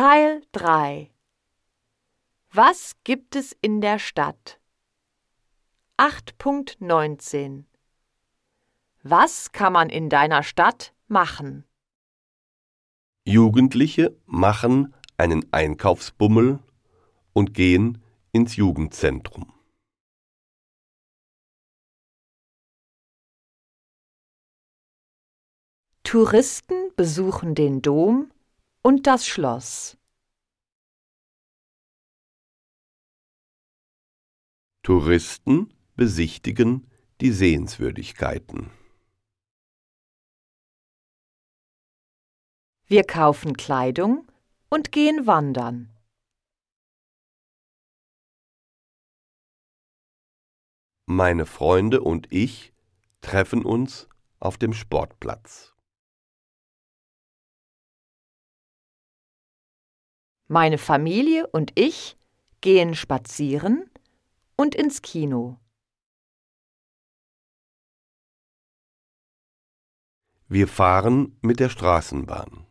Teil 3 Was gibt es in der Stadt? 8.19 Was kann man in deiner Stadt machen? Jugendliche machen einen Einkaufsbummel und gehen ins Jugendzentrum. Touristen besuchen den Dom und das Schloss. Touristen besichtigen die Sehenswürdigkeiten. Wir kaufen Kleidung und gehen wandern. Meine Freunde und ich treffen uns auf dem Sportplatz. Meine Familie und ich gehen spazieren und ins Kino. Wir fahren mit der Straßenbahn.